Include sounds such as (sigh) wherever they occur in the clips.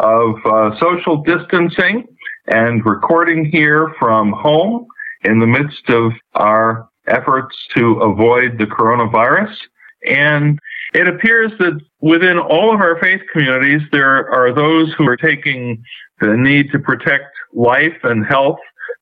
of uh, social distancing and recording here from home in the midst of our efforts to avoid the coronavirus. And it appears that within all of our faith communities, there are those who are taking the need to protect life and health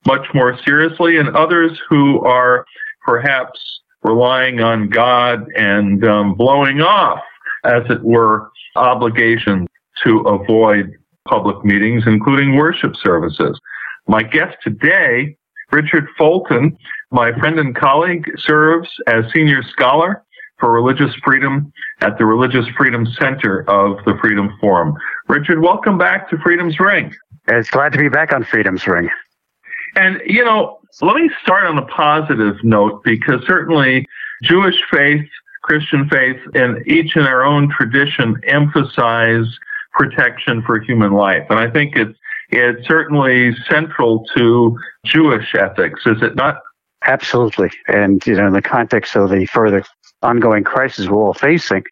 much more seriously, and others who are perhaps relying on God and um, blowing off as it were, obligation to avoid public meetings, including worship services. My guest today, Richard Foltin, my friend and colleague, serves as senior scholar for religious freedom at the Religious Freedom Center of the Freedom Forum. Richard, welcome back to Freedom's Ring. It's glad to be back on Freedom's Ring. And, you know, let me start on a positive note because certainly Jewish faith Christian faith and each in our own tradition emphasize protection for human life. And I think it's, it's certainly central to Jewish ethics, is it not? Absolutely. And, you know, in the context of the further ongoing crisis we're all facing,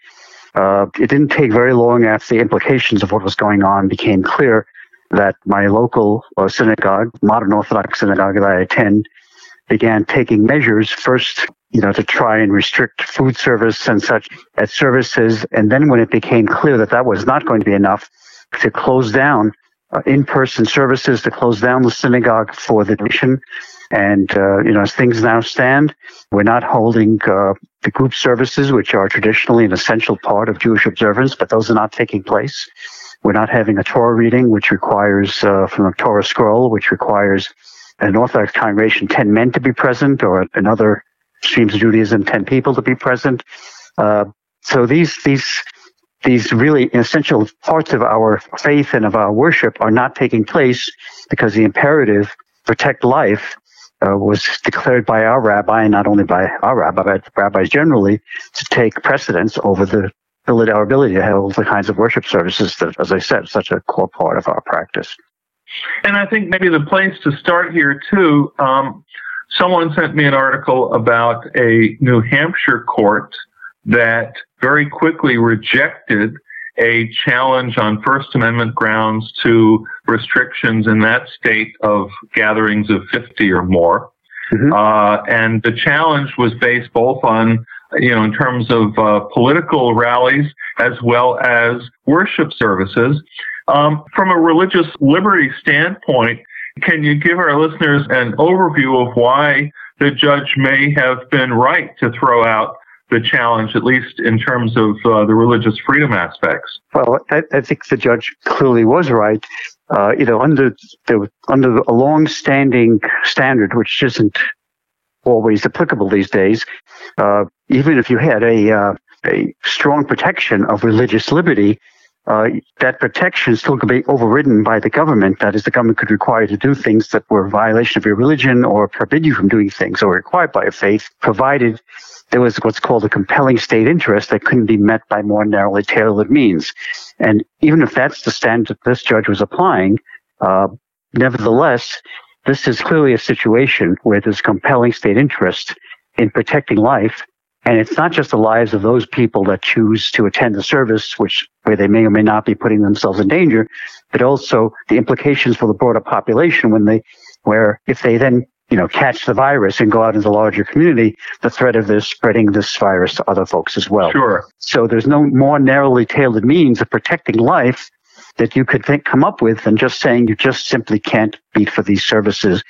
uh, it didn't take very long after the implications of what was going on became clear that my local uh, synagogue, modern Orthodox synagogue that I attend, began taking measures first you know, to try and restrict food service and such at services. And then when it became clear that that was not going to be enough to close down uh, in-person services, to close down the synagogue for the nation. And, uh, you know, as things now stand, we're not holding uh, the group services, which are traditionally an essential part of Jewish observance, but those are not taking place. We're not having a Torah reading, which requires, uh, from a Torah scroll, which requires an Orthodox congregation 10 men to be present or another streams of Judaism, 10 people to be present. Uh, so these, these, these really essential parts of our faith and of our worship are not taking place because the imperative protect life uh, was declared by our rabbi, and not only by our rabbi, but rabbis generally, to take precedence over the our ability to have all the kinds of worship services that, as I said, such a core part of our practice. And I think maybe the place to start here too. Um, Someone sent me an article about a New Hampshire court that very quickly rejected a challenge on First Amendment grounds to restrictions in that state of gatherings of 50 or more. Mm-hmm. Uh, and the challenge was based both on, you know, in terms of uh, political rallies as well as worship services. Um, from a religious liberty standpoint, can you give our listeners an overview of why the judge may have been right to throw out the challenge, at least in terms of uh, the religious freedom aspects? Well, I, I, think the judge clearly was right. Uh, you know, under the, under a long-standing standard, which isn't always applicable these days, uh, even if you had a uh, a strong protection of religious liberty, uh, that protection still could be overridden by the government. That is, the government could require you to do things that were a violation of your religion or forbid you from doing things or required by your faith, provided there was what's called a compelling state interest that couldn't be met by more narrowly tailored means. And even if that's the standard that this judge was applying, uh, nevertheless, this is clearly a situation where there's compelling state interest in protecting life and it's not just the lives of those people that choose to attend the service, which where they may or may not be putting themselves in danger, but also the implications for the broader population when they, where if they then, you know, catch the virus and go out into the larger community, the threat of this spreading this virus to other folks as well. Sure. So there's no more narrowly tailored means of protecting life that you could think, come up with than just saying you just simply can't beat for these services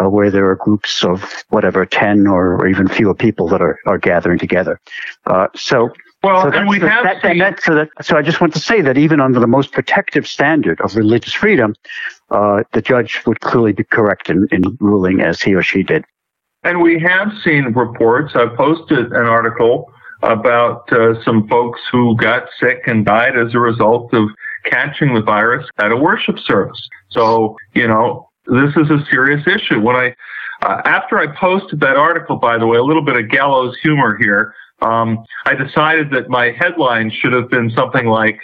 uh, where there are groups of whatever, 10 or, or, even fewer people that are, are gathering together. Uh, so, well, so and we have that, seen... that, so, that, so I just want to say that even under the most protective standard of religious freedom, uh, the judge would clearly be correct in, in ruling as he or she did. And we have seen reports. I posted an article about uh, some folks who got sick and died as a result of catching the virus at a worship service. So, you know, this is a serious issue. When I, uh, after I posted that article, by the way, a little bit of gallows humor here, um, I decided that my headline should have been something like,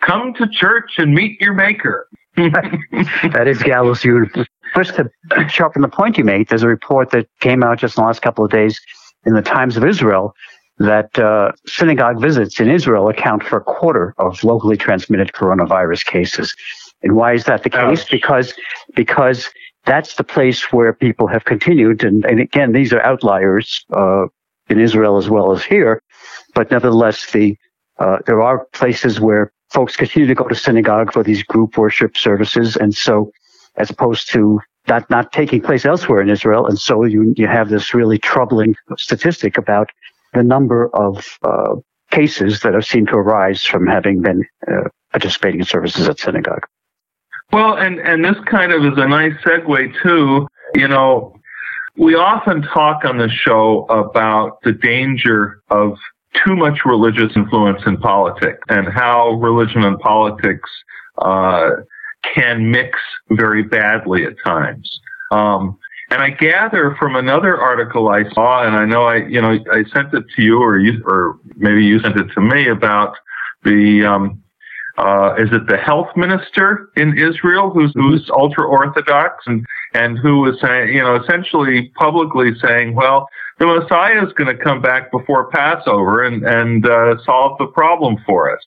come to church and meet your maker. (laughs) (laughs) that is gallows humor. Just to sharpen the point you made, there's a report that came out just in the last couple of days in the Times of Israel that uh, synagogue visits in Israel account for a quarter of locally transmitted coronavirus cases. And why is that the case? Because because that's the place where people have continued, and, and again, these are outliers uh, in Israel as well as here, but nevertheless, the uh, there are places where folks continue to go to synagogue for these group worship services, and so as opposed to that not taking place elsewhere in Israel, and so you you have this really troubling statistic about the number of uh, cases that have seemed to arise from having been uh, participating in services at synagogue. Well, and, and this kind of is a nice segue too. You know, we often talk on the show about the danger of too much religious influence in politics and how religion and politics uh, can mix very badly at times. Um, and I gather from another article I saw, and I know I, you know, I sent it to you, or you, or maybe you sent it to me about the, um, uh, is it the health minister in Israel who's mm-hmm. who's ultra orthodox and and who was saying, you know, essentially publicly saying, well, the Messiah is going to come back before Passover and and uh, solve the problem for us.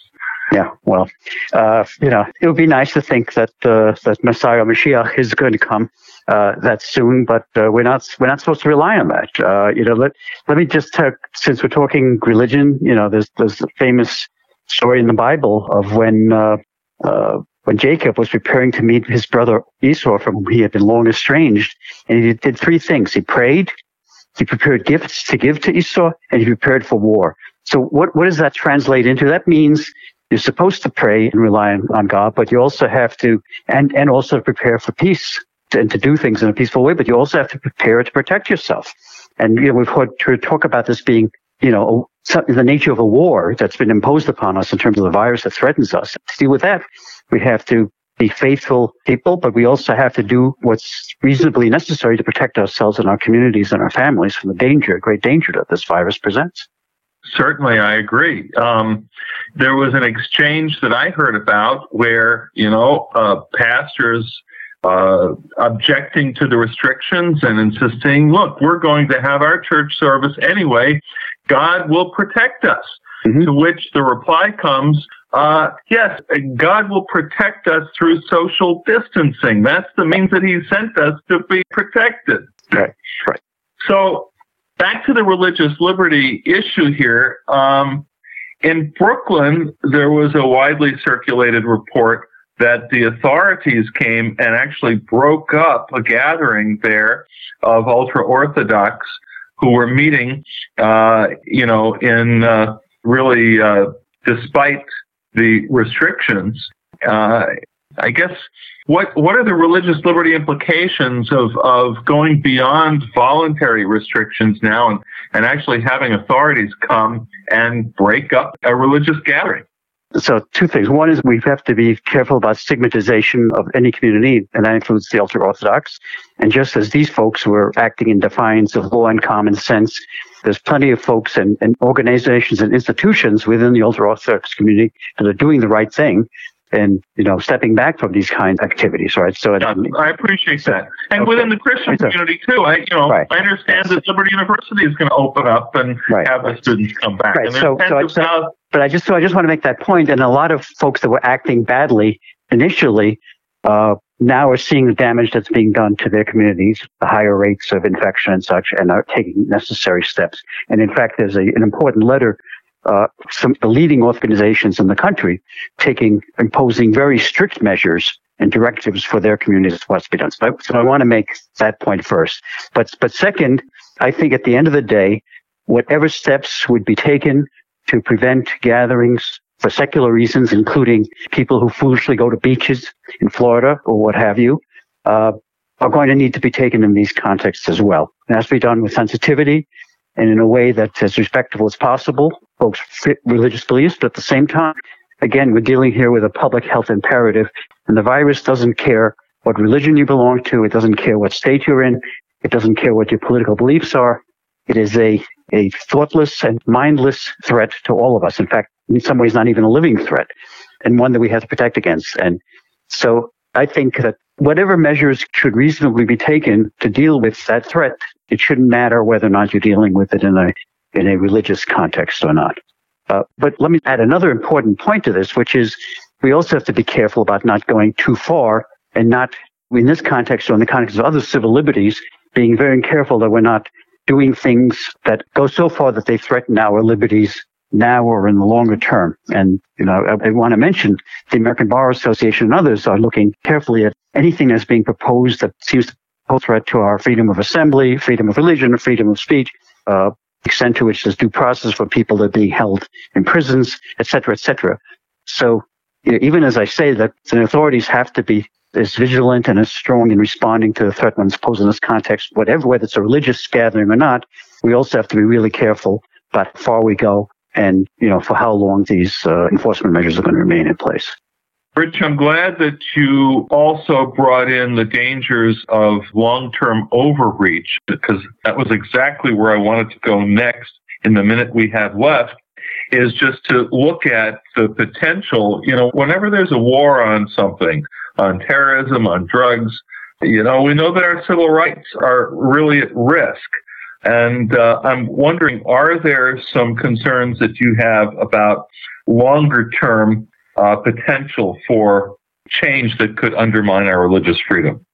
Yeah, well, uh, you know, it would be nice to think that uh, that Messiah Mashiach is going to come uh, that soon, but uh, we're not we're not supposed to rely on that. Uh, you know, let let me just talk, since we're talking religion. You know, there's there's a famous story in the Bible of when uh, when Jacob was preparing to meet his brother Esau, from whom he had been long estranged, and he did three things: he prayed, he prepared gifts to give to Esau, and he prepared for war. So what what does that translate into? That means you're supposed to pray and rely on, on God, but you also have to, and, and also prepare for peace and to do things in a peaceful way, but you also have to prepare to protect yourself. And, you know, we've heard talk about this being, you know, the nature of a war that's been imposed upon us in terms of the virus that threatens us. To deal with that, we have to be faithful people, but we also have to do what's reasonably necessary to protect ourselves and our communities and our families from the danger, great danger that this virus presents. Certainly, I agree. Um, there was an exchange that I heard about where, you know, uh, pastors uh, objecting to the restrictions and insisting, look, we're going to have our church service anyway. God will protect us. Mm-hmm. To which the reply comes, uh, yes, God will protect us through social distancing. That's the means that He sent us to be protected. Right, right. So back to the religious liberty issue here. Um, in Brooklyn, there was a widely circulated report that the authorities came and actually broke up a gathering there of ultra orthodox who were meeting, uh, you know, in uh, really uh, despite the restrictions. Uh, I guess what what are the religious liberty implications of, of going beyond voluntary restrictions now and, and actually having authorities come and break up a religious gathering? So two things. One is we have to be careful about stigmatization of any community, and that includes the ultra orthodox. And just as these folks were acting in defiance of law and common sense, there's plenty of folks and, and organizations and institutions within the ultra orthodox community that are doing the right thing and you know stepping back from these kinds of activities right so yeah, i appreciate that and okay. within the christian right. community too i you know right. i understand that liberty university is going to open up and right. have the students come back right. so, so, so but i just so i just want to make that point and a lot of folks that were acting badly initially uh, now are seeing the damage that's being done to their communities, the higher rates of infection and such, and are taking necessary steps. And in fact, there's a, an important letter uh, some leading organizations in the country taking imposing very strict measures and directives for their communities what to be done. So I, so I want to make that point first. But but second, I think at the end of the day, whatever steps would be taken to prevent gatherings for secular reasons, including people who foolishly go to beaches in Florida or what have you, uh, are going to need to be taken in these contexts as well. It has to be done with sensitivity and in a way that's as respectful as possible, folks fit religious beliefs, but at the same time, again, we're dealing here with a public health imperative, and the virus doesn't care what religion you belong to. It doesn't care what state you're in. It doesn't care what your political beliefs are. It is a, a thoughtless and mindless threat to all of us. In fact, in some ways, not even a living threat and one that we have to protect against. And so I think that whatever measures should reasonably be taken to deal with that threat, it shouldn't matter whether or not you're dealing with it in a, in a religious context or not. Uh, but let me add another important point to this, which is we also have to be careful about not going too far and not, in this context or in the context of other civil liberties, being very careful that we're not doing things that go so far that they threaten our liberties now or in the longer term. And, you know, I, I, want to mention the American Bar Association and others are looking carefully at anything that's being proposed that seems to pose threat to our freedom of assembly, freedom of religion, freedom of speech, uh, extent to which there's due process for people that are being held in prisons, et cetera, et cetera. So you know, even as I say that the authorities have to be as vigilant and as strong in responding to the threat it's posed in this context, whatever, whether it's a religious gathering or not, we also have to be really careful about how far we go and, you know, for how long these uh, enforcement measures are going to remain in place. Rich, I'm glad that you also brought in the dangers of long-term overreach because that was exactly where I wanted to go next in the minute we have left is just to look at the potential, you know, whenever there's a war on something, on terrorism, on drugs, you know, we know that our civil rights are really at risk. And uh, I'm wondering, are there some concerns that you have about longer term uh, potential for change that could undermine our religious freedom?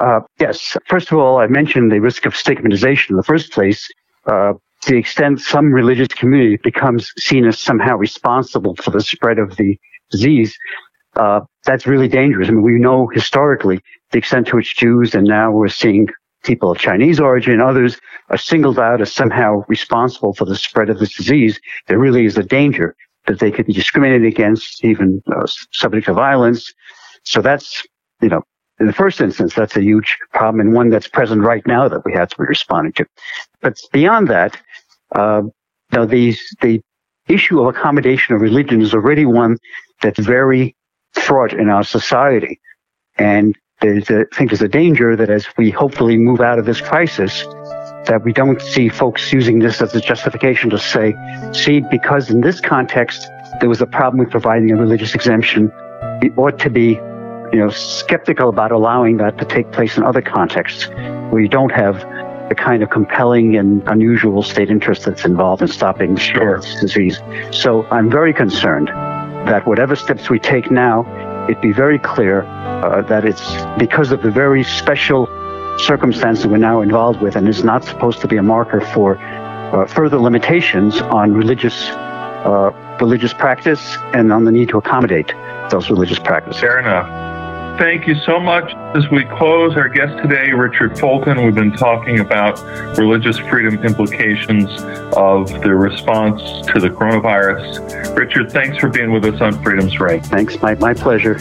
Uh, yes. First of all, I mentioned the risk of stigmatization in the first place. Uh, to the extent some religious community becomes seen as somehow responsible for the spread of the disease, uh, that's really dangerous. I mean, we know historically the extent to which Jews, and now we're seeing people of Chinese origin others are singled out as somehow responsible for the spread of this disease. There really is a danger that they could be discriminated against, even uh, subject to violence. So that's, you know, in the first instance, that's a huge problem and one that's present right now that we have to be responding to. But beyond that, uh, you know, these, the issue of accommodation of religion is already one that's very fraught in our society. And there's a, I think there's a danger that as we hopefully move out of this crisis, that we don't see folks using this as a justification to say, see, because in this context, there was a problem with providing a religious exemption. We ought to be, you know, skeptical about allowing that to take place in other contexts where you don't have the kind of compelling and unusual state interest that's involved in stopping sure. disease. So I'm very concerned that whatever steps we take now, it be very clear uh, that it's because of the very special circumstance that we're now involved with, and is not supposed to be a marker for uh, further limitations on religious uh, religious practice and on the need to accommodate those religious practices. Fair enough. Thank you so much. As we close, our guest today, Richard Foltin, we've been talking about religious freedom implications of the response to the coronavirus. Richard, thanks for being with us on Freedom's Ring. Thanks, my, my pleasure.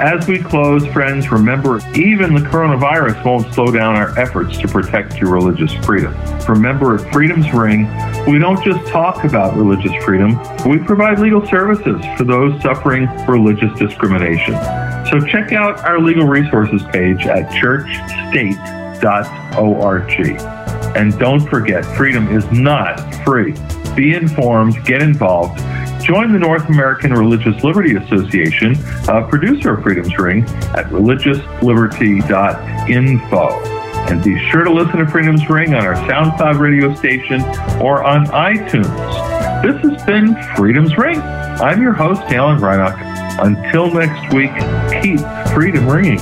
As we close, friends, remember even the coronavirus won't slow down our efforts to protect your religious freedom. Remember, at Freedom's Ring, we don't just talk about religious freedom, we provide legal services for those suffering religious discrimination. So check out our legal resources page at churchstate.org. And don't forget, freedom is not free. Be informed, get involved, Join the North American Religious Liberty Association, a producer of Freedom's Ring, at religiousliberty.info. And be sure to listen to Freedom's Ring on our SoundCloud radio station or on iTunes. This has been Freedom's Ring. I'm your host, Alan Reinach. Until next week, keep freedom ringing.